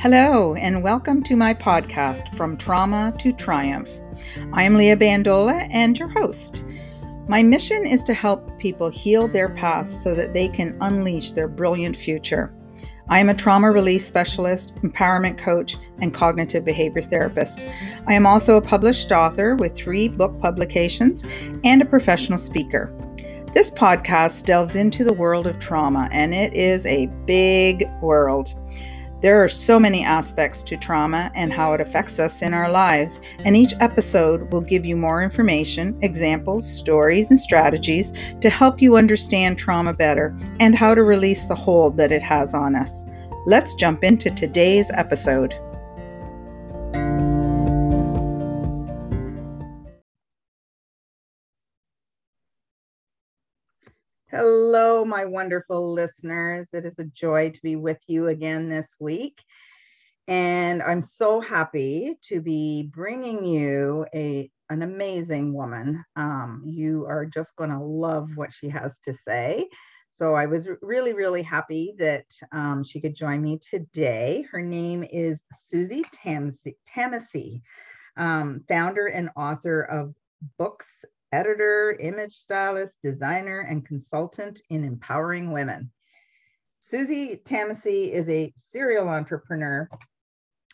Hello, and welcome to my podcast, From Trauma to Triumph. I am Leah Bandola and your host. My mission is to help people heal their past so that they can unleash their brilliant future. I am a trauma release specialist, empowerment coach, and cognitive behavior therapist. I am also a published author with three book publications and a professional speaker. This podcast delves into the world of trauma, and it is a big world. There are so many aspects to trauma and how it affects us in our lives, and each episode will give you more information, examples, stories, and strategies to help you understand trauma better and how to release the hold that it has on us. Let's jump into today's episode. Hello, my wonderful listeners. It is a joy to be with you again this week. And I'm so happy to be bringing you a, an amazing woman. Um, you are just going to love what she has to say. So I was really, really happy that um, she could join me today. Her name is Susie Tamasi, um, founder and author of books editor, image stylist, designer, and consultant in empowering women. Susie Tamasi is a serial entrepreneur,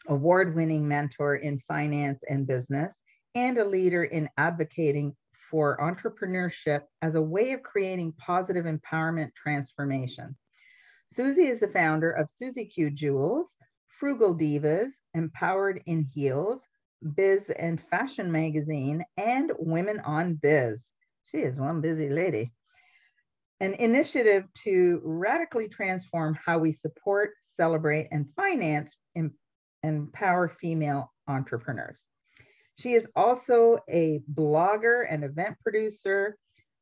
award winning mentor in finance and business, and a leader in advocating for entrepreneurship as a way of creating positive empowerment transformation. Susie is the founder of Susie Q Jewels, Frugal Divas, Empowered in Heels, Biz and Fashion Magazine, and Women on Biz. She is one busy lady. An initiative to radically transform how we support, celebrate, and finance and empower female entrepreneurs. She is also a blogger and event producer.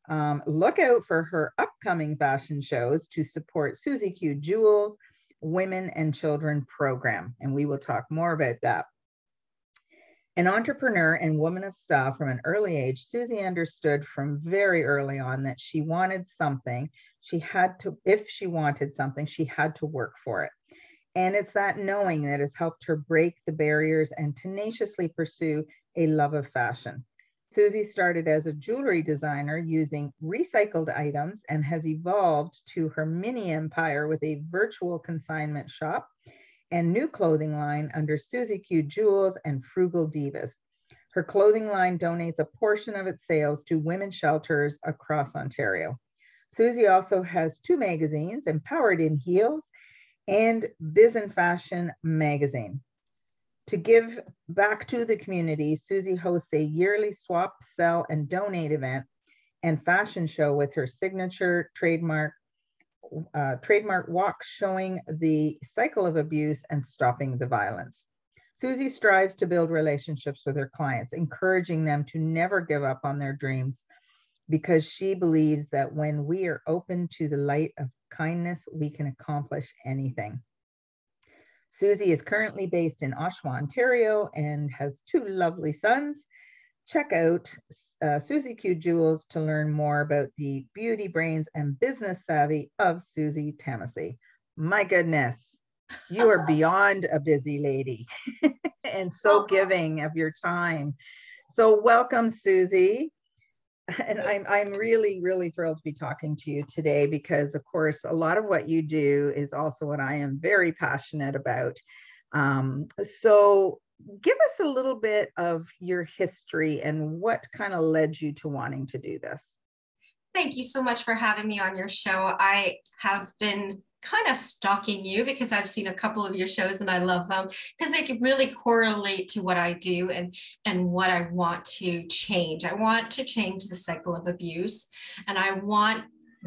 Um, look out for her upcoming fashion shows to support Susie Q Jewels Women and Children program. And we will talk more about that. An entrepreneur and woman of style from an early age, Susie understood from very early on that she wanted something. She had to, if she wanted something, she had to work for it. And it's that knowing that has helped her break the barriers and tenaciously pursue a love of fashion. Susie started as a jewelry designer using recycled items and has evolved to her mini empire with a virtual consignment shop and new clothing line under Susie Q Jewels and Frugal Divas. Her clothing line donates a portion of its sales to women's shelters across Ontario. Susie also has two magazines, Empowered in Heels and Biz and Fashion magazine. To give back to the community, Susie hosts a yearly swap, sell, and donate event and fashion show with her signature trademark uh, trademark walk showing the cycle of abuse and stopping the violence. Susie strives to build relationships with her clients, encouraging them to never give up on their dreams because she believes that when we are open to the light of kindness, we can accomplish anything. Susie is currently based in Oshawa, Ontario, and has two lovely sons check out uh, Susie Q Jewels to learn more about the beauty brains and business savvy of Susie Tamasi. My goodness, you are beyond a busy lady and so giving of your time. So welcome, Susie. And I'm, I'm really, really thrilled to be talking to you today because, of course, a lot of what you do is also what I am very passionate about. Um, so give us a little bit of your history and what kind of led you to wanting to do this. Thank you so much for having me on your show. I have been kind of stalking you because I've seen a couple of your shows and I love them because they really correlate to what I do and and what I want to change. I want to change the cycle of abuse and I want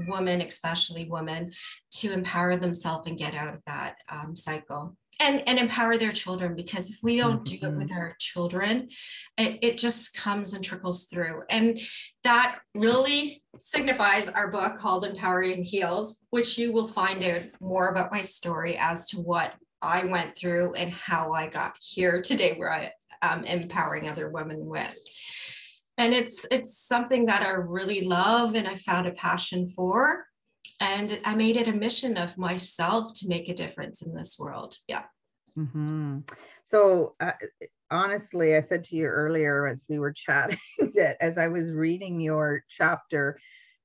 women, especially women, to empower themselves and get out of that um, cycle and and empower their children because if we don't do it with mm-hmm. our children it, it just comes and trickles through. And that really signifies our book called Empowered in Heels which you will find out more about my story as to what i went through and how i got here today where i am empowering other women with. And it's it's something that i really love and i found a passion for and I made it a mission of myself to make a difference in this world. Yeah. Mm-hmm. So, uh, honestly, I said to you earlier as we were chatting that as I was reading your chapter,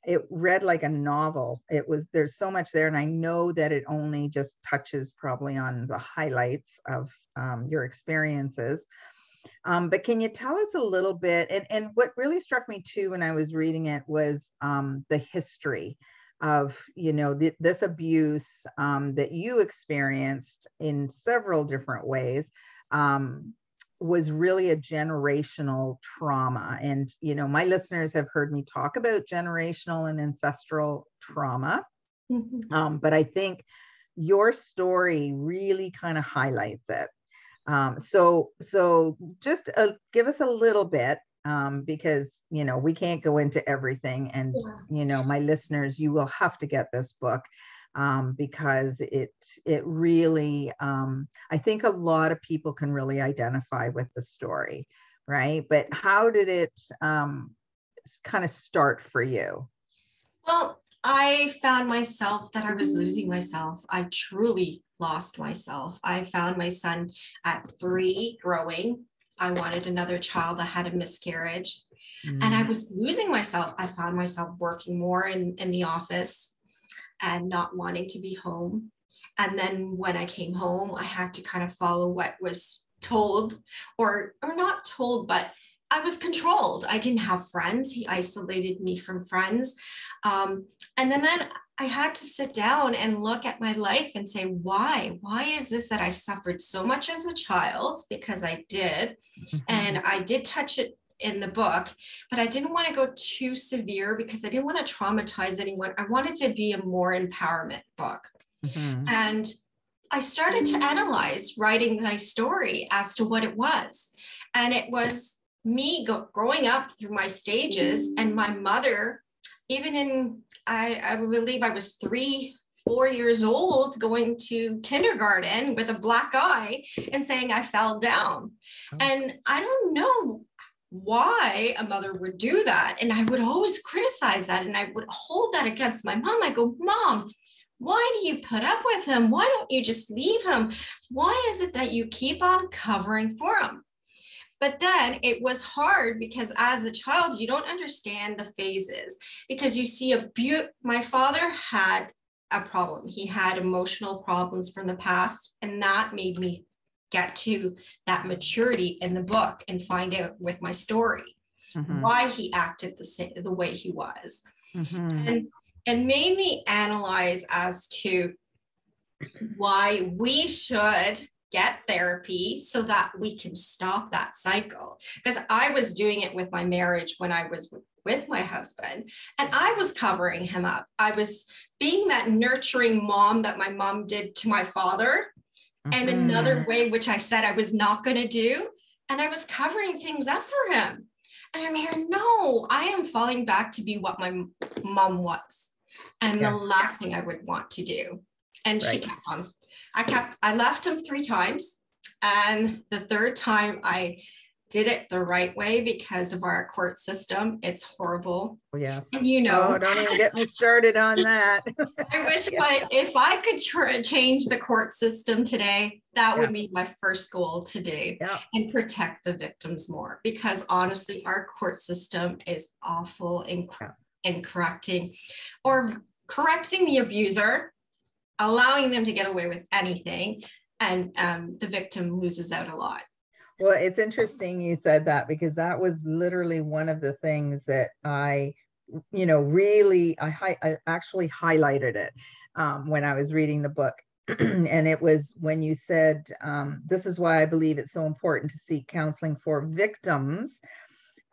it read like a novel. It was there's so much there, and I know that it only just touches probably on the highlights of um, your experiences. Um, but can you tell us a little bit? And, and what really struck me too when I was reading it was um, the history of you know th- this abuse um, that you experienced in several different ways um, was really a generational trauma. And you know my listeners have heard me talk about generational and ancestral trauma. Mm-hmm. um, but i think your story really kind of highlights it. Um, so so just uh, give us a little bit um, because you know we can't go into everything and yeah. you know my listeners you will have to get this book um, because it it really um, I think a lot of people can really identify with the story, right? But how did it um, kind of start for you? Well, I found myself that I was losing myself. I truly lost myself. I found my son at three growing. I wanted another child. I had a miscarriage. Mm. And I mm. was losing myself. I found myself working more in, in the office and not wanting to be home. And then when I came home, I had to kind of follow what was told or or not told, but I was controlled. I didn't have friends. He isolated me from friends. Um, and then, then I had to sit down and look at my life and say, why? Why is this that I suffered so much as a child? Because I did. And I did touch it in the book, but I didn't want to go too severe because I didn't want to traumatize anyone. I wanted to be a more empowerment book. Mm-hmm. And I started to analyze writing my story as to what it was. And it was me go, growing up through my stages mm-hmm. and my mother, even in, I, I believe I was three, four years old going to kindergarten with a black eye and saying I fell down. Oh. And I don't know why a mother would do that. And I would always criticize that and I would hold that against my mom. I go, Mom, why do you put up with him? Why don't you just leave him? Why is it that you keep on covering for him? But then it was hard because as a child, you don't understand the phases because you see a beaut. My father had a problem. He had emotional problems from the past, and that made me get to that maturity in the book and find out with my story mm-hmm. why he acted the same the way he was mm-hmm. and and made me analyze as to why we should get therapy so that we can stop that cycle because i was doing it with my marriage when i was with my husband and i was covering him up i was being that nurturing mom that my mom did to my father and mm-hmm. another way which i said i was not going to do and i was covering things up for him and i'm here no i am falling back to be what my mom was and yeah. the last thing i would want to do and right. she kept on i kept i left him three times and the third time i did it the right way because of our court system. It's horrible. Oh, yes. And you know, oh, don't even get me started on that. I wish yeah. if I if I could tr- change the court system today, that yeah. would be my first goal today yeah. and protect the victims more. Because honestly, our court system is awful in, in correcting or correcting the abuser, allowing them to get away with anything, and um, the victim loses out a lot. Well, it's interesting you said that because that was literally one of the things that I, you know, really, I, I actually highlighted it um, when I was reading the book. and it was when you said, um, This is why I believe it's so important to seek counseling for victims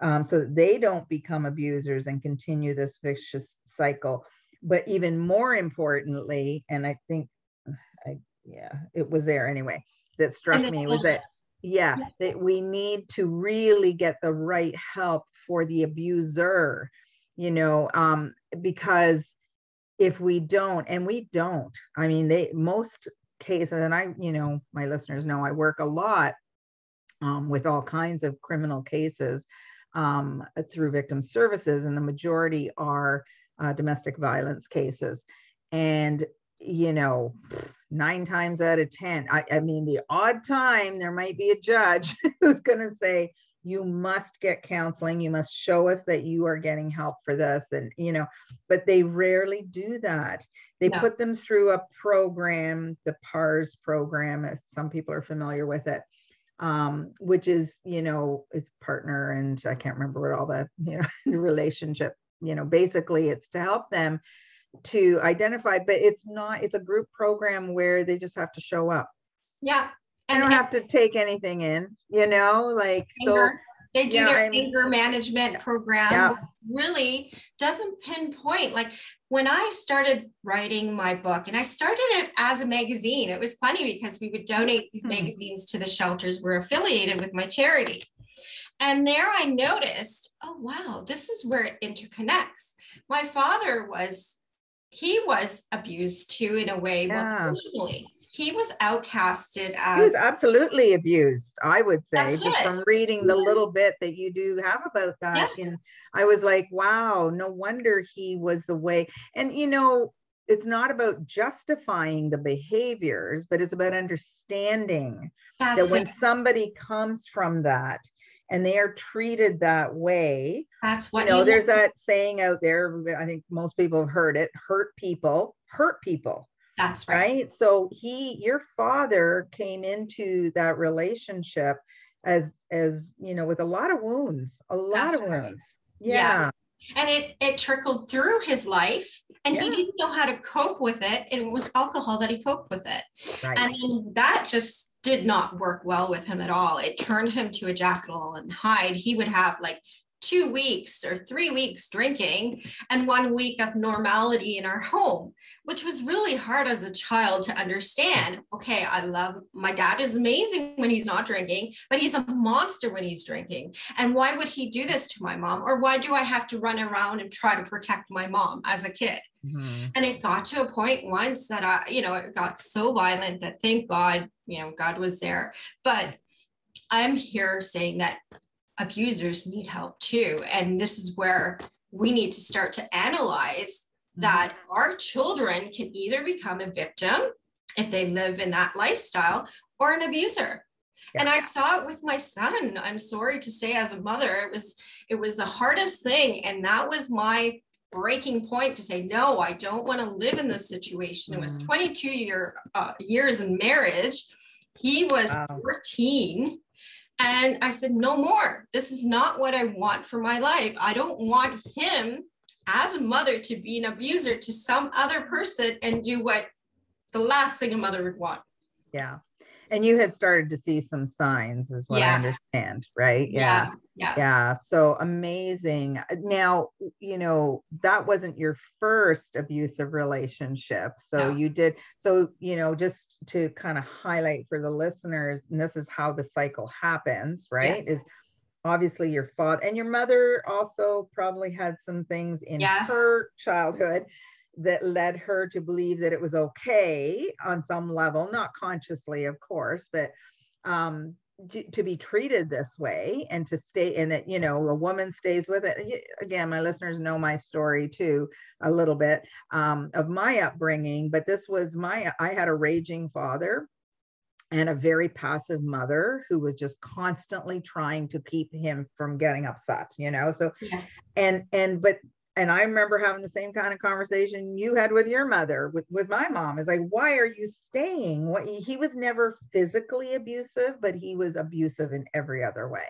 um, so that they don't become abusers and continue this vicious cycle. But even more importantly, and I think, I, yeah, it was there anyway, that struck me was that yeah, that we need to really get the right help for the abuser you know um because if we don't and we don't i mean they most cases and i you know my listeners know i work a lot um, with all kinds of criminal cases um, through victim services and the majority are uh, domestic violence cases. And you know, nine times out of 10, I, I mean, the odd time there might be a judge who's going to say, you must get counseling. You must show us that you are getting help for this and you know but they rarely do that. They no. put them through a program the PARS program as some people are familiar with it um, which is you know it's partner and i can't remember what all the you know relationship you know basically it's to help them to identify but it's not it's a group program where they just have to show up yeah and don't have to take anything in, you know, like anger. so they do yeah, their I mean, anger management program yeah. really doesn't pinpoint like when I started writing my book and I started it as a magazine, it was funny because we would donate these mm-hmm. magazines to the shelters we're affiliated with my charity. And there I noticed, oh wow, this is where it interconnects. My father was he was abused too in a way yeah. he was outcasted as he was absolutely abused i would say just it. from reading the little bit that you do have about that yeah. and i was like wow no wonder he was the way and you know it's not about justifying the behaviors but it's about understanding That's that when it. somebody comes from that and they are treated that way that's what you know there's that saying out there i think most people have heard it hurt people hurt people that's right. right. So he, your father came into that relationship as, as, you know, with a lot of wounds, a lot That's of right. wounds. Yeah. yeah. And it, it trickled through his life and yeah. he didn't know how to cope with it. It was alcohol that he coped with it. Right. And that just did not work well with him at all. It turned him to a Jekyll and Hyde. He would have like two weeks or three weeks drinking and one week of normality in our home, which was really hard as a child to understand. Okay, I love my dad is amazing when he's not drinking, but he's a monster when he's drinking. And why would he do this to my mom? Or why do I have to run around and try to protect my mom as a kid? Mm-hmm. And it got to a point once that I, you know, it got so violent that thank God, you know, God was there. But I'm here saying that abusers need help too. And this is where we need to start to analyze mm-hmm. that our children can either become a victim if they live in that lifestyle or an abuser. Yeah. And I saw it with my son. I'm sorry to say as a mother, it was it was the hardest thing and that was my breaking point to say no, I don't want to live in this situation. Mm-hmm. It was mm-hmm. 22 year uh, years in marriage. He was wow. 14 and I said, no more. This is not what I want for my life. I don't want him as a mother to be an abuser to some other person and do what the last thing a mother would want. Yeah and you had started to see some signs is what yes. i understand right yeah yes, yes. yeah so amazing uh, now you know that wasn't your first abusive relationship so no. you did so you know just to kind of highlight for the listeners and this is how the cycle happens right is obviously your father and your mother also probably had some things in yes. her childhood that led her to believe that it was okay on some level, not consciously, of course, but um, to, to, be treated this way and to stay in it, you know, a woman stays with it. Again, my listeners know my story too, a little bit um, of my upbringing, but this was my, I had a raging father and a very passive mother who was just constantly trying to keep him from getting upset you know so yeah. and and but and I remember having the same kind of conversation you had with your mother, with, with my mom. Is like, why are you staying? What he was never physically abusive, but he was abusive in every other way.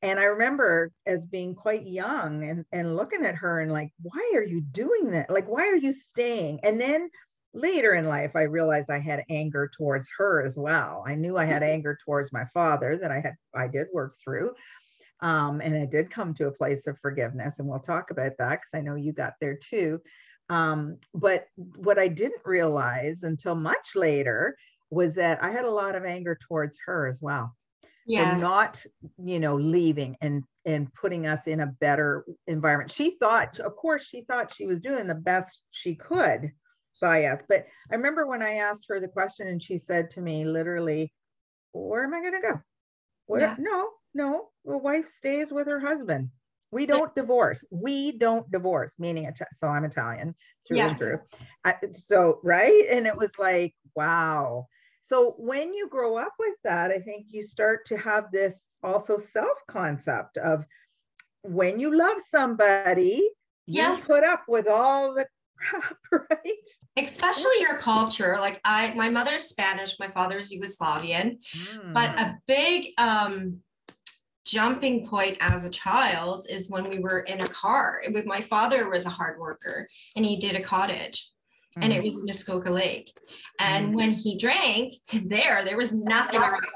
And I remember as being quite young and, and looking at her and like, why are you doing that? Like, why are you staying? And then later in life, I realized I had anger towards her as well. I knew I had mm-hmm. anger towards my father that I had I did work through um, and I did come to a place of forgiveness, and we'll talk about that because I know you got there too. Um, but what I didn't realize until much later was that I had a lot of anger towards her as well. Yeah. not, you know, leaving and and putting us in a better environment. She thought, of course, she thought she was doing the best she could by us. But I remember when I asked her the question and she said to me literally, Where am I gonna go? Where yeah. no, no, the wife stays with her husband. We don't divorce. We don't divorce, meaning, so I'm Italian through yeah. and through. I, so, right. And it was like, wow. So when you grow up with that, I think you start to have this also self concept of when you love somebody, yes. you put up with all the crap, right? Especially your culture. Like I, my mother's Spanish, my father's Yugoslavian, mm. but a big um, jumping point as a child is when we were in a car. With my father was a hard worker and he did a cottage. Mm. And it was Muskoka Lake. And mm. when he drank there, there was nothing around.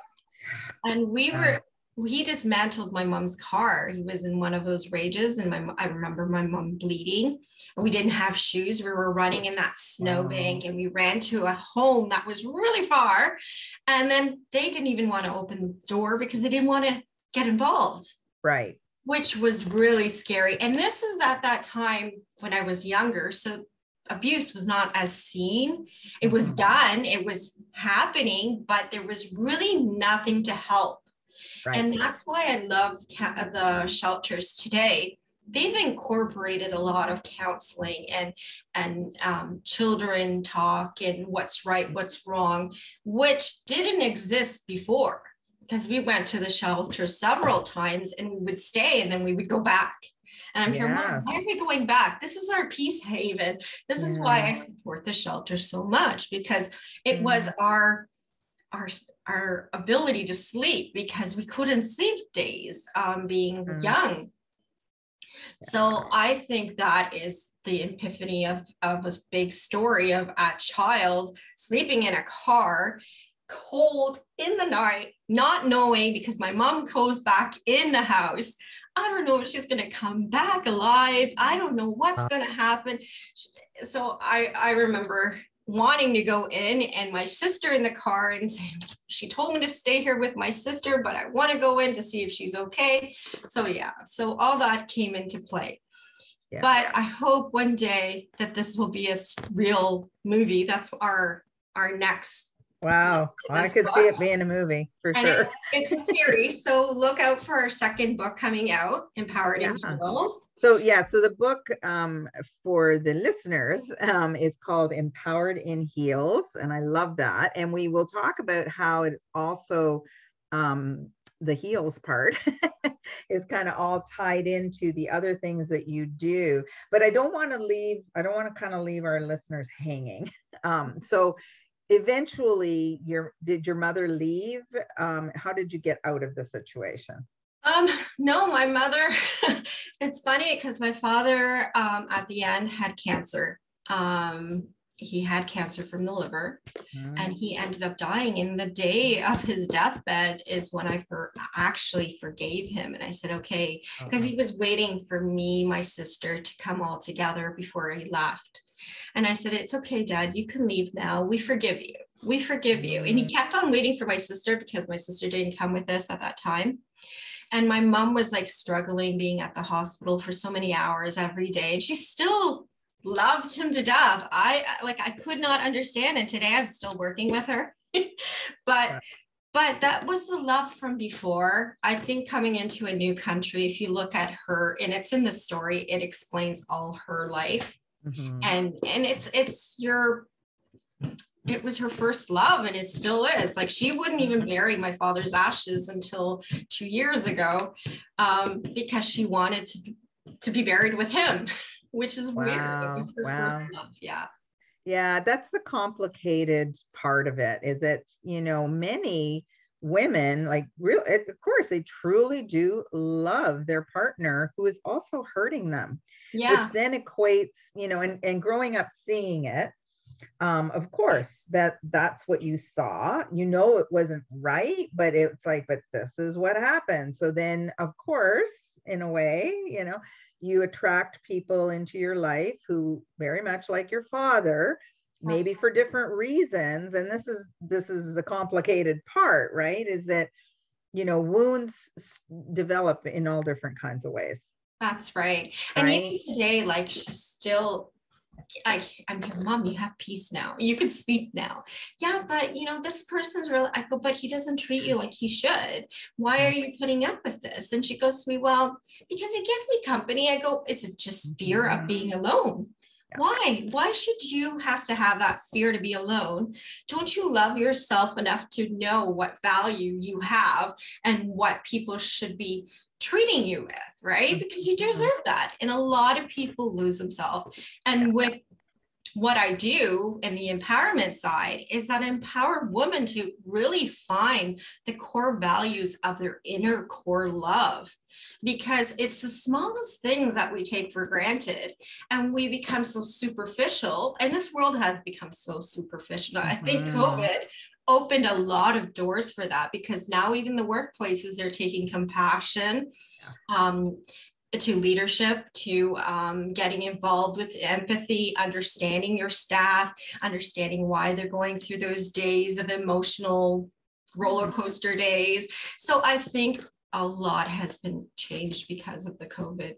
And we were he dismantled my mom's car. He was in one of those rages, and my I remember my mom bleeding. And we didn't have shoes. We were running in that snowbank, and we ran to a home that was really far. And then they didn't even want to open the door because they didn't want to get involved. Right. Which was really scary. And this is at that time when I was younger. So abuse was not as seen. It was mm-hmm. done, it was happening, but there was really nothing to help Right. And that's why I love ca- the shelters today. They've incorporated a lot of counseling and and um, children talk and what's right, what's wrong, which didn't exist before. Because we went to the shelter several times and we would stay and then we would go back. And I'm yeah. here, Mom, why are we going back? This is our peace haven. This is why I support the shelter so much because it was our our our ability to sleep because we couldn't sleep days um, being mm. young. So I think that is the epiphany of, of a big story of a child sleeping in a car, cold in the night, not knowing because my mom goes back in the house. I don't know if she's going to come back alive. I don't know what's uh. going to happen. So I, I remember wanting to go in and my sister in the car and she told me to stay here with my sister but i want to go in to see if she's okay so yeah so all that came into play yeah. but i hope one day that this will be a real movie that's our our next Wow. Well, I could book. see it being a movie for and sure. It's, it's, a series. so look out for our second book coming out, Empowered yeah. in Heels. So yeah, so the book um, for the listeners um, is called Empowered in Heels. And I love that. And we will talk about how it's also um, the heels part is kind of all tied into the other things that you do. But I don't want to leave, I don't want to kind of leave our listeners hanging. Um, so eventually your did your mother leave? Um, how did you get out of the situation? Um, no my mother it's funny because my father um, at the end had cancer. Um, he had cancer from the liver mm. and he ended up dying. In the day of his deathbed is when i for, actually forgave him. And i said okay because okay. he was waiting for me my sister to come all together before he left and I said, It's okay, dad, you can leave now. We forgive you. We forgive you. And he mm. kept on waiting for my sister because my sister didn't come with us at that time. And my mom was like struggling being at the hospital for so many hours every day. And she still loved him to death. I like, I could not understand. And today I'm still working with her. but but that was the love from before. I think coming into a new country, if you look at her, and it's in the story, it explains all her life mm-hmm. and and it's it's your it was her first love and it still is like she wouldn't even bury my father's ashes until two years ago um, because she wanted to be, to be buried with him which is wow. weird it was her wow. first love yeah yeah that's the complicated part of it is that you know many women like real of course they truly do love their partner who is also hurting them yeah. which then equates you know and, and growing up seeing it um of course that that's what you saw you know it wasn't right but it's like but this is what happened so then of course in a way you know you attract people into your life who very much like your father maybe for different reasons and this is this is the complicated part right is that you know wounds develop in all different kinds of ways that's right and right? even today like she's still I, I'm your mom. You have peace now. You can speak now. Yeah, but you know, this person's really, I go, but he doesn't treat you like he should. Why are you putting up with this? And she goes to me, well, because he gives me company. I go, is it just fear of being mm. alone? Yeah. Why? Why should you have to have that fear to be alone? Don't you love yourself enough to know what value you have and what people should be treating you with, right? Mm-hmm. Because you mm-hmm. deserve that. And a lot of people lose themselves. And with what I do in the empowerment side is that I empower women to really find the core values of their inner core love because it's the smallest things that we take for granted and we become so superficial and this world has become so superficial. I think mm-hmm. COVID opened a lot of doors for that because now even the workplaces they're taking compassion um, to leadership to um, getting involved with empathy understanding your staff understanding why they're going through those days of emotional roller coaster days. So i think a lot has been changed because of the covid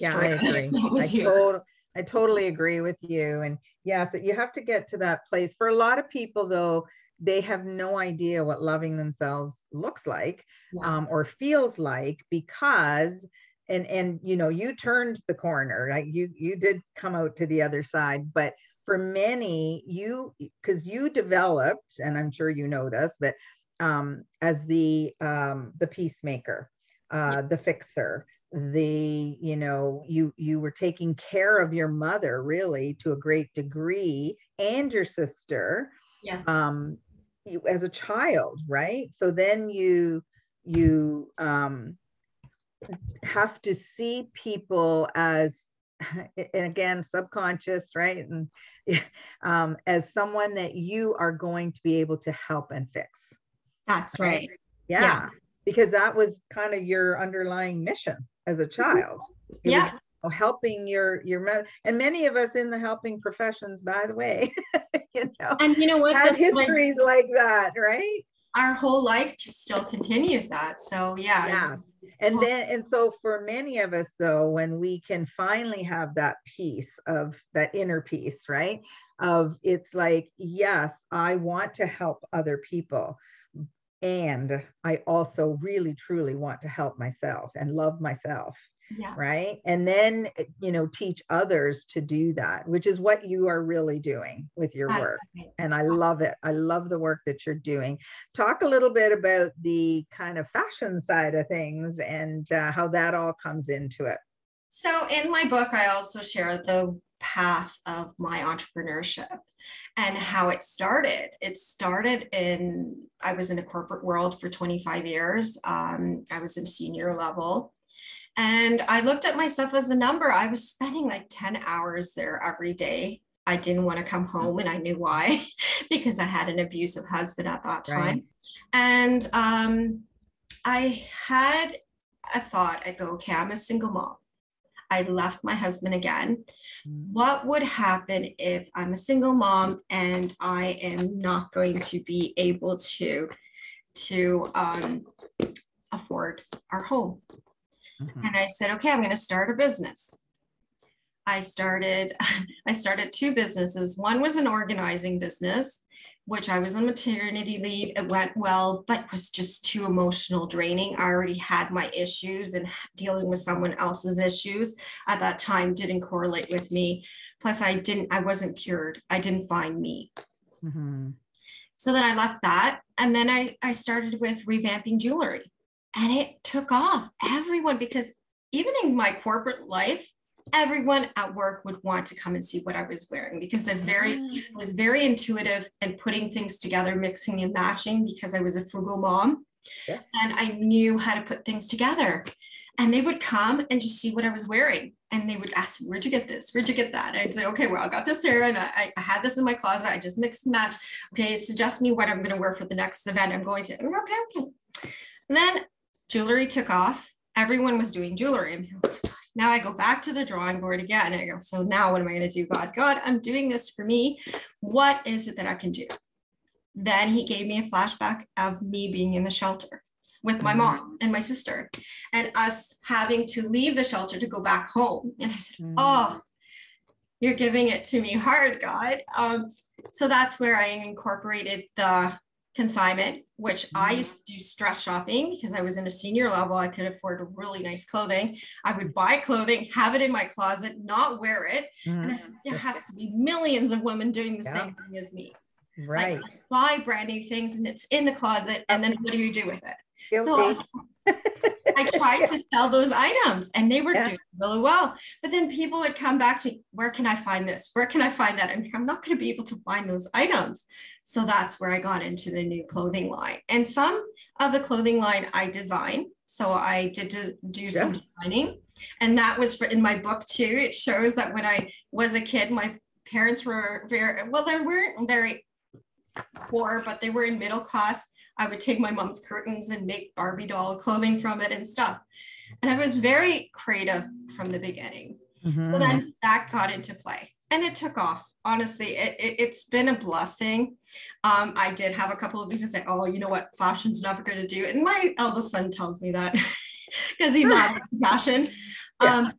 yeah i agree. I, I totally agree with you. And yes you have to get to that place. For a lot of people though they have no idea what loving themselves looks like yeah. um, or feels like because and and you know you turned the corner right? You you did come out to the other side but for many you because you developed and i'm sure you know this but um, as the um, the peacemaker uh, the fixer the you know you you were taking care of your mother really to a great degree and your sister yes. um you as a child right? So then you you um have to see people as and again subconscious right? And um, as someone that you are going to be able to help and fix. That's right, right? Yeah. yeah. because that was kind of your underlying mission as a child. Yeah. helping your your and many of us in the helping professions by the way you know and you know what? had histories like, like that right? Our whole life still continues that. So yeah. Yeah and then and so for many of us though when we can finally have that peace of that inner peace right? Of it's like yes i want to help other people and i also really truly want to help myself and love myself yes. right and then eh, you know teach others to do that which is what you are really doing with your That's work right. and i love it i love the work that you're doing talk a little bit about the kind of fashion side of things and uh, how that all comes into it so in my book i also share the path of my entrepreneurship and how it started. It started in, I was in a corporate world for 25 years. Um, I was in senior level. And I looked at myself as a number. I was spending like 10 hours there every day. I didn't want to come home, and I knew why because I had an abusive husband at that time. Right. And um, I had a thought I go, okay, I'm a single mom. I left my husband again. Mm. What would happen if I'm a single mom and I am not going to be able to to um, afford our home? Mm-hmm. And I said, okay, I'm going to start a business. I started I started two businesses. One was an organizing business, which I was on maternity leave. It went well, but was just too emotional draining. I already had my issues and dealing with someone else's issues at that time didn't correlate with me. Plus, I didn't, I wasn't cured. I didn't find me. Mm-hmm. So then I left that. And then I, I started with revamping jewelry and it took off. Everyone because even in my corporate life everyone at work would want to come and see what i was wearing because i very mm. was very intuitive and putting things together mixing and matching because i was a frugal mom. Yeah. and i knew how to put things together. And they would come and just see what i was wearing. And they would ask where'd you get this? Where'd you get that? And i'd say okay well i got this here and I, I had this in my closet. I just mixed and match okay suggest me what i'm going to wear for the next event i'm going to. Okay okay. And then jewelry took off. Everyone was doing jewelry. Now I go back to the drawing board again. And I go, so now what am I going to do? God, God, I'm doing this for me. What is it that I can do? Then he gave me a flashback of me being in the shelter with my mom and my sister and us having to leave the shelter to go back home. And I said, mm. oh, you're giving it to me hard, God. Um, so that's where I incorporated the consignment, which I mm-hmm. used to do stress shopping because I was in a senior level. I could afford really nice clothing. I would buy clothing, have it in my closet, not wear it. Mm-hmm. And there has to be millions of women doing the yeah. same thing as me. Right. Like, buy brand new things and it's in the closet. And then what do you do with it? Guilty. So I tried to sell those items and they were yeah. doing really well. But then people would come back to where can I find this? Where can I find that? I'm, I'm not going to be able to find those items. So that's where I got into the new clothing line. And some of the clothing line I design. So I did to do some designing. And that was for, in my book too. It shows that when I was a kid, my parents were very, well, they weren't very poor, but they were in middle class I would take my mom's curtains and make Barbie doll clothing from it and stuff. And I was very creative from the beginning. Mm-hmm. So then that got into play and it took off. Honestly, it, it, has been a blessing. Um, I did have a couple of people say, Oh, you know what? Fashion's never going to do it. And my eldest son tells me that because he's not fashion. Yeah. Um,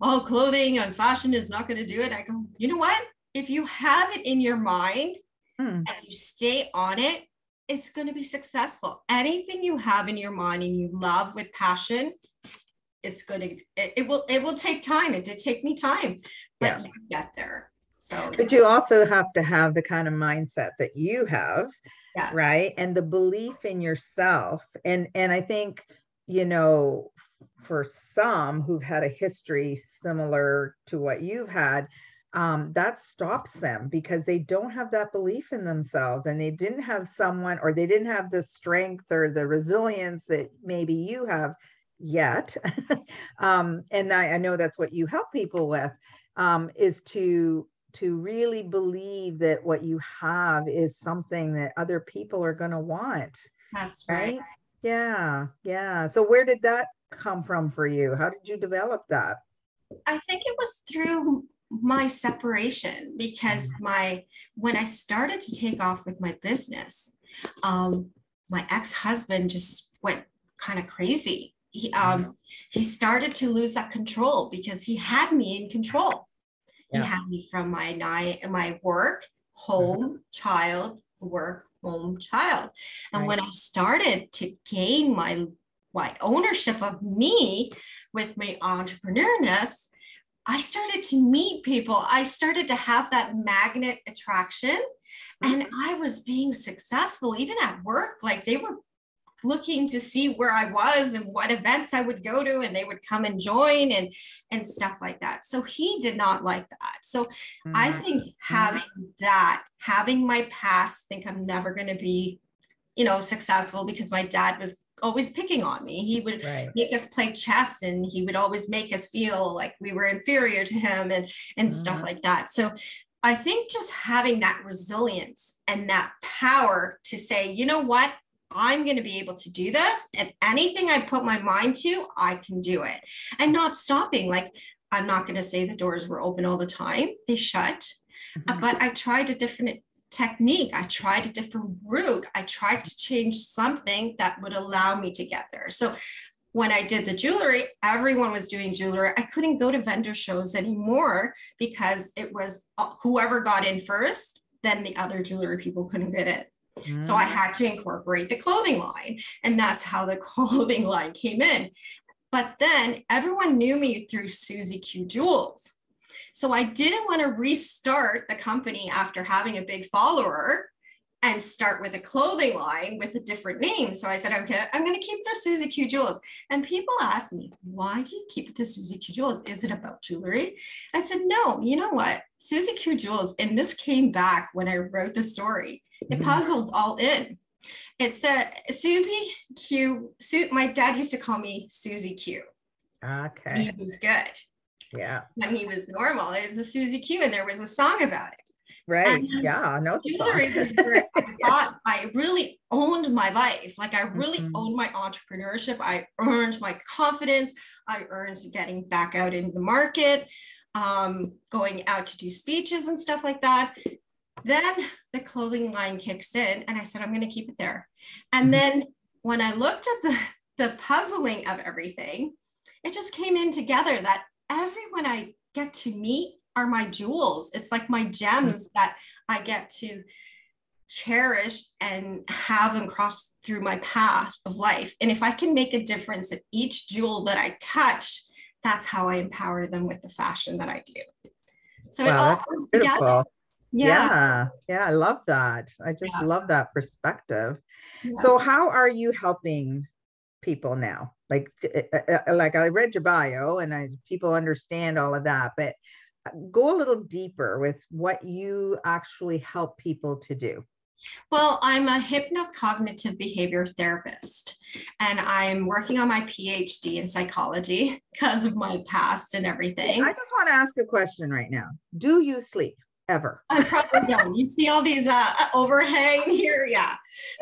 all clothing and fashion is not going to do it. I go, You know what? If you have it in your mind hmm. and you stay on it, it's going to be successful. Anything you have in your mind and you love with passion, it's going to, it, it will, it will take time. It did take me time, but yeah. you get there. So, but you also have to have the kind of mindset that you have, yes. right? And the belief in yourself. And, and I think, you know, for some who've had a history similar to what you've had, um, that stops them because they don't have that belief in themselves and they didn't have someone or they didn't have the strength or the resilience that maybe you have yet um, and I, I, know that's what you help people with um, is to to really believe that what you have is something that other people are going to want that's right. right yeah yeah so where did that come from for you how did you develop that I think it was through my separation because mm-hmm. my when I started to take off with my business, um, my ex-husband just went kind of crazy. He um mm-hmm. he started to lose that control because he had me in control. Yeah. He had me from my night my work, home, mm-hmm. child, work, home, child. And right. when I started to gain my my ownership of me with my entrepreneurness, I started to meet people. I started to have that magnet attraction and mm-hmm. I was being successful even at work. Like they were looking to see where I was and what events I would go to and they would come and join and and stuff like that. So he did not like that. So mm-hmm. I think having that, having my past, think I'm never going to be you know successful because my dad was always picking on me. He would right. make us play chess and he would always make us feel like we were inferior to him and and mm-hmm. stuff like that. So I think just having that resilience and that power to say, you know what, I'm going to be able to do this and anything I put my mind to, I can do it. And not stopping like I'm not going to say the doors were open all the time. They shut. Mm-hmm. But I tried a different technique. I tried a different route. I tried to change something that would allow me to get there. So when I did the jewelry, everyone was doing jewelry. I couldn't go to vendor shows anymore because it was uh, whoever got in first, then the other jewelry people couldn't get it. Mm. So I had to incorporate the clothing line, and that's how the clothing line came in. But then everyone knew me through Susie Q Jewels. So I didn't want to restart the company after having a big follower and start with a clothing line with a different name. So I said, okay, I'm going to keep it to Susie Q Jewels. And people ask me, why do you keep it to Susie Q Jewels? Is it about jewelry? I said, no, you know what? Susie Q Jewels, and this came back when I wrote the story, it mm-hmm. puzzled all in. It's a Susie Q. Su- my dad used to call me Susie Q. Okay. He was good. Yeah. When he was normal. It was a Susie Q and there was a song about it. Right. Yeah. No. Jewelry was where I I really owned my life. Like I really mm-hmm. owned my entrepreneurship. I earned my confidence. I earned getting back out in the market, um, going out to do speeches and stuff like that. Then the clothing line kicks in, and I said, I'm going to keep it there. And mm-hmm. then when I looked at the the puzzling of everything, it just came in together that everyone I get to meet are my jewels. It's like my gems that I get to cherish and have them cross through my path of life. And if I can make a difference at each jewel that I touch, that's how I empower them with the fashion that I do. So wow, it all comes together. Yeah. yeah. yeah, I love that. I just yeah. love that perspective. Yeah. So how are you helping people now? Like uh, uh, like I read your bio and I people understand all of that, but go a little deeper with what you actually help people to do. Well, I'm a hypnocognitive behavior therapist, and I'm working on my PhD in psychology because of my past and everything. I just want to ask a question right now. Do you sleep ever? I probably don't. You see all these uh, overhang here, yeah.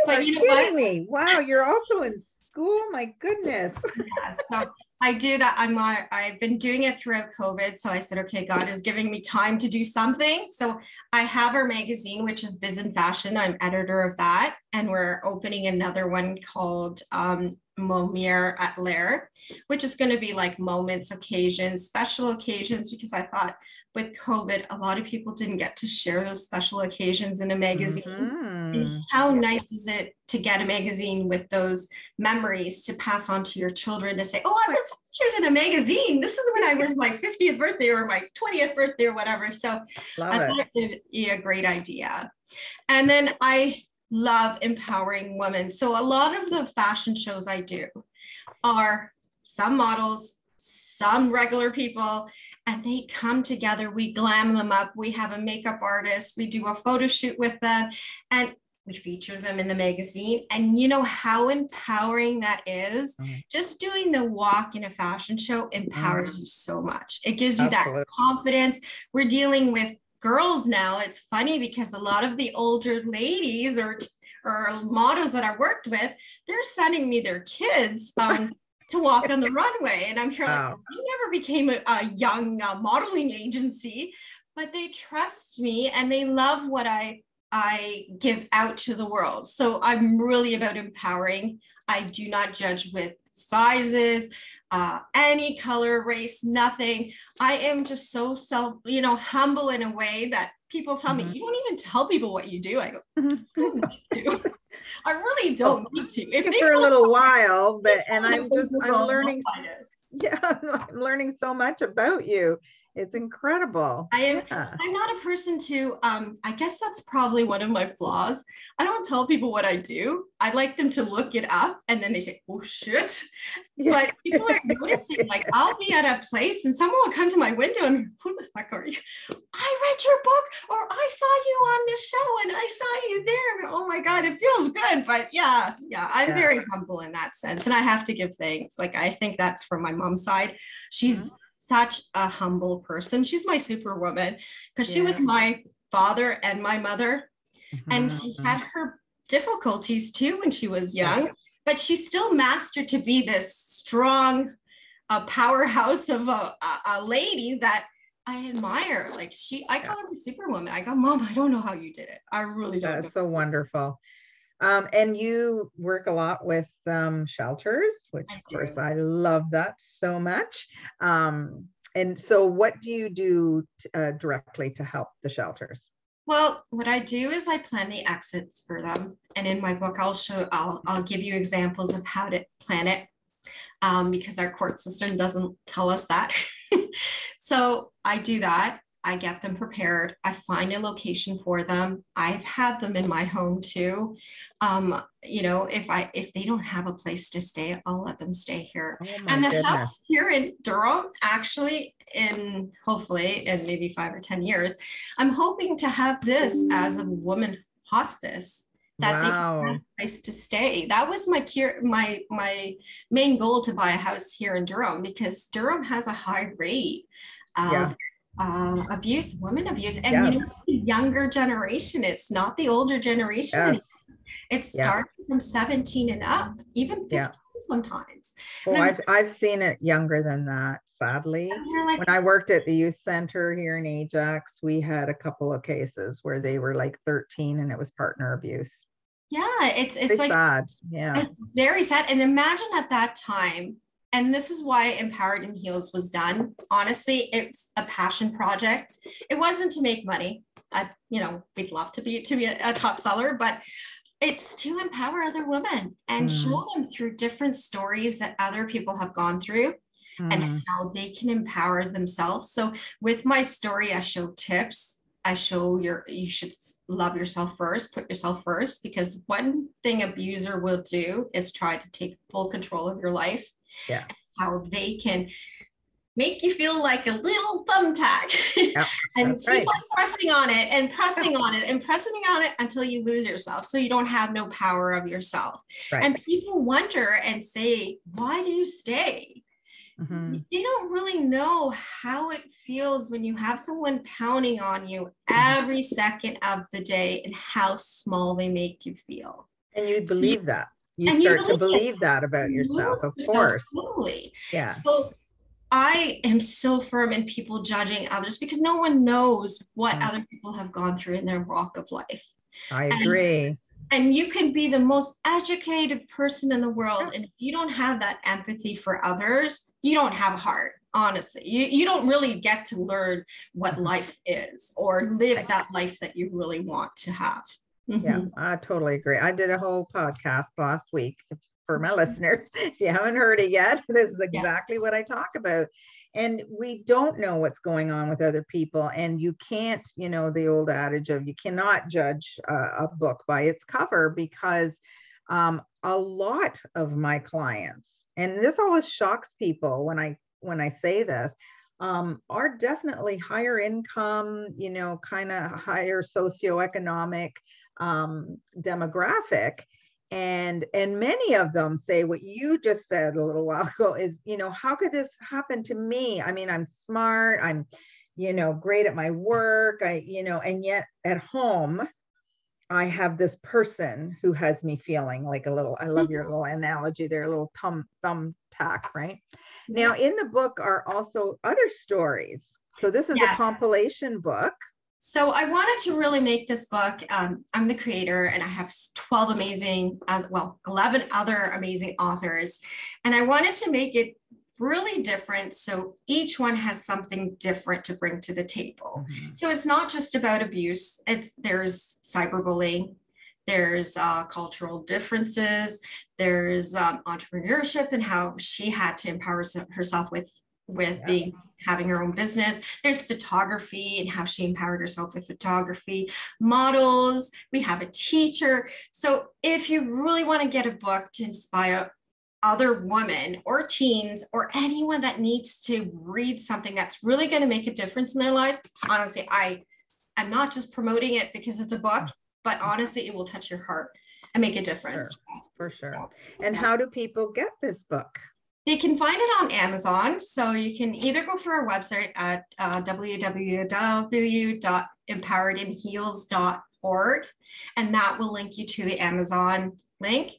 But you know what? me. Wow, you're also in school. My goodness. Yeah, so I do that. I'm uh, I've been doing it throughout COVID. So I said, okay, God is giving me time to do something. So I have our magazine, which is Biz and Fashion. I'm editor of that. And we're opening another one called um, Momir at Lair, which is going to be like moments, occasions, special occasions, because I thought with COVID, a lot of people didn't get to share those special occasions in a magazine. Mm-hmm. how nice is it to get a magazine with those memories to pass on to your children to say, Oh, I was featured in a magazine. This is when I was my 50th birthday or my 20th birthday or whatever. So love I thought it would be a great idea. And then I love empowering women. So a lot of the fashion shows I do are some models, some regular people, and they come together. We glam them up. We have a makeup artist. We do a photo shoot with them and we feature them in the magazine. And you know how empowering that is? Mm. Just doing the walk in a fashion show empowers mm. you so much. It gives you Absolutely. that confidence. We're dealing with girls now. It's funny because a lot of the older ladies or or models that I worked with, they're sending me their kids. Um, to walk on the runway. And I'm sure wow. like, I never became a, a young uh, modeling agency, but they trust me and they love what I I give out to the world. So I'm really about empowering. I do not judge with sizes, uh, any color, race, nothing. I am just so self, you know, humble in a way that people tell mm-hmm. me, you don't even tell people what you do. I go, mm-hmm. I really don't need to. If for a little while, but and I'm just I'm learning. Yeah, I'm learning so much about you it's incredible. I am yeah. I'm not a person to um I guess that's probably one of my flaws. I don't tell people what I do. I like them to look it up and then they say, oh shit. Yeah. But people are noticing, like I'll be at a place and someone will come to my window and who the heck are you? I read your book or I saw you on this show and I saw you there. Oh my God, it feels good. But yeah, yeah, I'm yeah. very humble in that sense. And I have to give thanks. Like I think that's from my mom's side. She's mm-hmm such a humble person. She's my superwoman because yeah. she was my father and my mother. Mm-hmm. And she had her difficulties too when she was young, but she still mastered to be this strong uh, powerhouse of a, a, lady that I admire. Like she, I call her the superwoman. I go, Mom, I don't know how you did it. I really don't. That's so wonderful. Um, and you work a lot with um, shelters, which of course I love that so much. Um, and so, what do you do t- uh, directly to help the shelters? Well, what I do is I plan the exits for them, and in my book, I'll show I'll I'll give you examples of how to plan it, um, because our court system doesn't tell us that. so I do that. I get them prepared. I find a location for them. I've had them in my home too. Um, you know, if I if they don't have a place to stay, I'll let them stay here. Oh and the goodness. house here in Durham, actually, in hopefully in maybe five or ten years, I'm hoping to have this as a woman hospice that wow. they have a place to stay. That was my cure, my my main goal to buy a house here in Durham because Durham has a high rate of yeah uh, abuse, women abuse, and yes. you know, the younger generation. It's not the older generation. Yes. It's starting yeah. from 17 and up, even 15 yeah. sometimes. Oh, then, I've I've seen it younger than that, sadly. Like, when I worked at the youth center here in Ajax, we had a couple of cases where they were like 13 and it was partner abuse. Yeah, it's it's like sad. Yeah. It's very sad. And imagine at that time and this is why Empowered in Heels was done. Honestly, it's a passion project. It wasn't to make money. I, you know, we'd love to be to be a, a top seller, but it's to empower other women and mm. show them through different stories that other people have gone through mm. and how they can empower themselves. So with my story, I show tips. I show your you should love yourself first, put yourself first, because one thing abuser will do is try to take full control of your life. Yeah. How they can make you feel like a little thumbtack yep, and keep right. on pressing on it and pressing on it and pressing on it until you lose yourself so you don't have no power of yourself right. and people wonder and say why do you stay mm-hmm. they don't really know how it feels when you have someone pounding on you every second of the day and how small they make you feel and you believe that you and start you to believe that about yourself of course totally yeah so I am so firm in people judging others because no one knows what mm. other people have gone through in their walk of life. I agree. And, and you can be the most educated person in the world. And if you don't have that empathy for others, you don't have a heart, honestly. You, you don't really get to learn what mm-hmm. life is or live that life that you really want to have. Mm-hmm. Yeah, I totally agree. I did a whole podcast last week for my listeners. If you haven't heard it yet, this is exactly yeah. what I talk about. And we don't know what's going on with other people. And you can't, you know, the old adage of you cannot judge a, a book by its cover because um, a lot of my clients, and this always shocks people when I when I say this, um, are definitely higher income, you know, kind of higher socioeconomic um, demographic. And and many of them say what you just said a little while ago is you know how could this happen to me? I mean i'm smart i'm you know great at my work i you know and yet at home i have this person who has me feeling like a little i love your mm-hmm. little analogy there a little thumb thumb tack right? Now in the book are also other stories. So this is yeah. a compilation book so I wanted to really make this book. Um, I'm the creator, and I have 12 amazing, uh, well, 11 other amazing authors, and I wanted to make it really different. So each one has something different to bring to the table. Mm-hmm. So it's not just about abuse. It's there's cyberbullying, there's uh, cultural differences, there's um, entrepreneurship and how she had to empower herself with with yeah. being having her own business. There's photography and how she empowered herself with photography, models, we have a teacher. So if you really want to get a book to inspire other women or teens or anyone that needs to read something that's really going to make a difference in their life, honestly, I am not just promoting it because it's a book, but mm-hmm. honestly, it will touch your heart and make a difference. Sure, for sure. And how do people get this book? They can find it on Amazon. So you can either go through our website at uh, and that will link you to the Amazon link.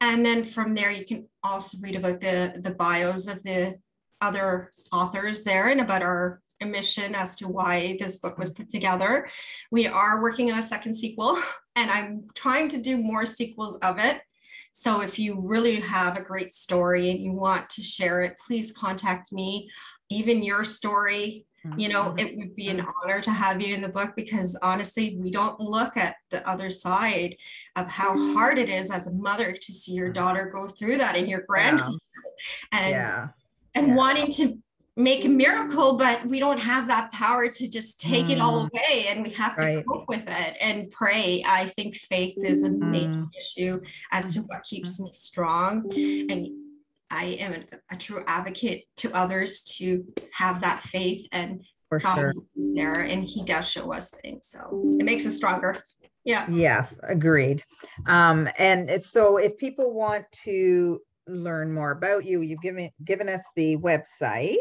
And then from there, you can also read about the, the bios of the other authors there and about our mission as to why this book was put together. We are working on a second sequel, and I'm trying to do more sequels of it. So if you really have a great story and you want to share it, please contact me. Even your story, you know, mm-hmm. it would be an honor to have you in the book because honestly, we don't look at the other side of how hard it is as a mother to see your daughter go through that and your grandchild yeah. and yeah. and yeah. wanting to make a miracle, but we don't have that power to just take mm. it all mm. away and we have to right. cope with it and pray. I think faith is a mm. major issue as to what keeps me strong. And I am a, a true advocate to others to have that faith and for sure. there and he does show us things. So it makes us stronger. Yeah. Yes, agreed. Um, and it's so if people want to learn more about you, you've given given us the website.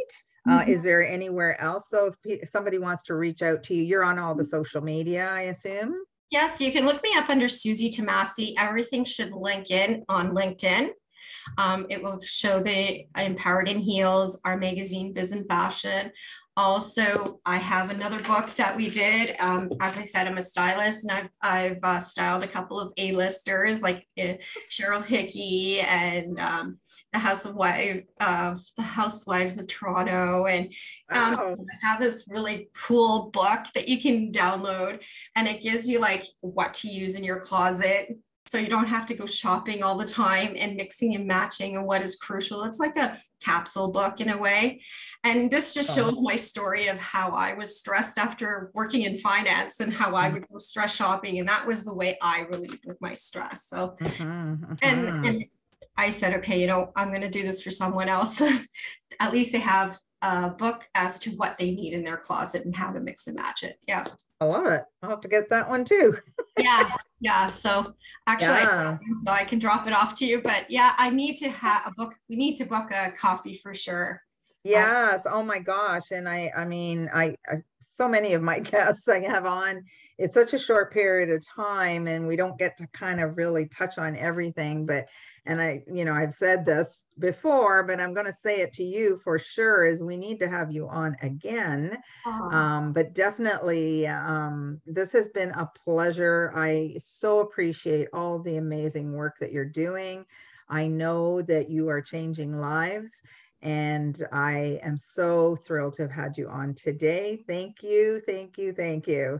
Uh, mm-hmm. Is there anywhere else? So if, if somebody wants to reach out to you, you're on all the social media, I assume. Yes, you can look me up under Susie Tamasi. Everything should link in on LinkedIn. Um, it will show the Empowered in Heels, our magazine, Biz and Fashion, also, I have another book that we did. Um, as I said, I'm a stylist, and I've I've uh, styled a couple of A-listers like uh, Cheryl Hickey and um, the House of Wives, uh, the Housewives of Toronto, and um, wow. I have this really cool book that you can download, and it gives you like what to use in your closet so you don't have to go shopping all the time and mixing and matching and what is crucial. It's like a capsule book in a way. And this just shows my story of how I was stressed after working in finance and how I mm-hmm. would go stress shopping. And that was the way I relieved with my stress. So, mm-hmm, and, mm-hmm. and I said, okay, you know, I'm going to do this for someone else. At least they have a book as to what they need in their closet and how to mix and match it. Yeah. I love it. I'll have to get that one too. yeah. Yeah. So actually, yeah. so I can drop it off to you. But yeah, I need to have a book. We need to book a coffee for sure. Yes. oh my gosh. And I, I mean, I, I so many of my guests I have on, it's such a short period of time and we don't get to kind of really touch on everything. But, and I, you know, I've said this before, but I'm going to say it to you for sure is we need to have you on again. Uh-huh. Um, but definitely, um, this has been a pleasure. I so appreciate all the amazing work that you're doing. I know that you are changing lives and I am so thrilled to have had you on today. Thank you, thank you, thank you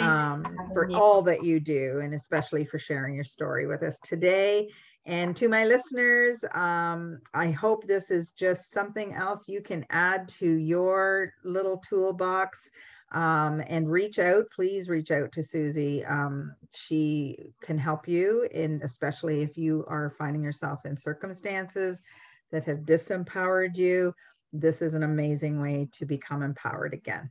um, for all that you do, and especially for sharing your story with us today. And to my listeners, um, I hope this is just something else you can add to your little toolbox um, and reach out. Please reach out to Susie. Um, she can help you, in especially if you are finding yourself in circumstances that have disempowered you, this is an amazing way to become empowered again.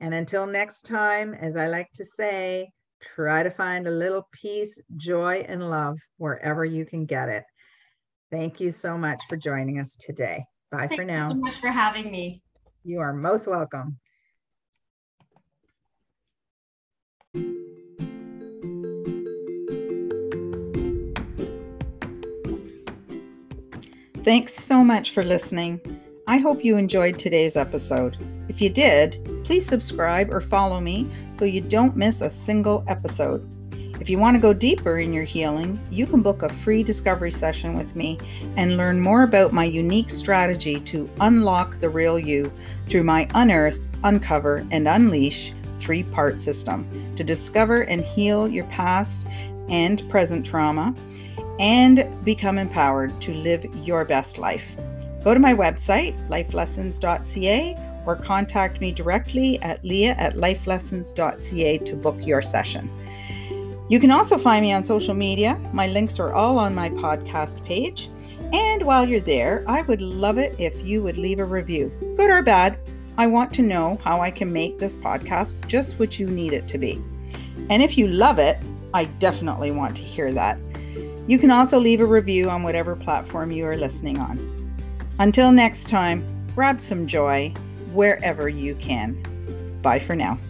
And until next time, as I like to say, try to find a little peace, joy, and love wherever you can get it. Thank you so much for joining us today. Bye Thank for now. Thank you so much for having me. You are most welcome. Thanks so much for listening. I hope you enjoyed today's episode. If you did, please subscribe or follow me so you don't miss a single episode. If you want to go deeper in your healing, you can book a free discovery session with me and learn more about my unique strategy to unlock the real you through my Unearth, Uncover, and Unleash three part system to discover and heal your past and present trauma and become empowered to live your best life. Go to my website, lifelessons.ca, or contact me directly at leah at lifelessons.ca to book your session. You can also find me on social media. My links are all on my podcast page. And while you're there, I would love it if you would leave a review, good or bad. I want to know how I can make this podcast just what you need it to be. And if you love it, I definitely want to hear that. You can also leave a review on whatever platform you are listening on. Until next time, grab some joy wherever you can. Bye for now.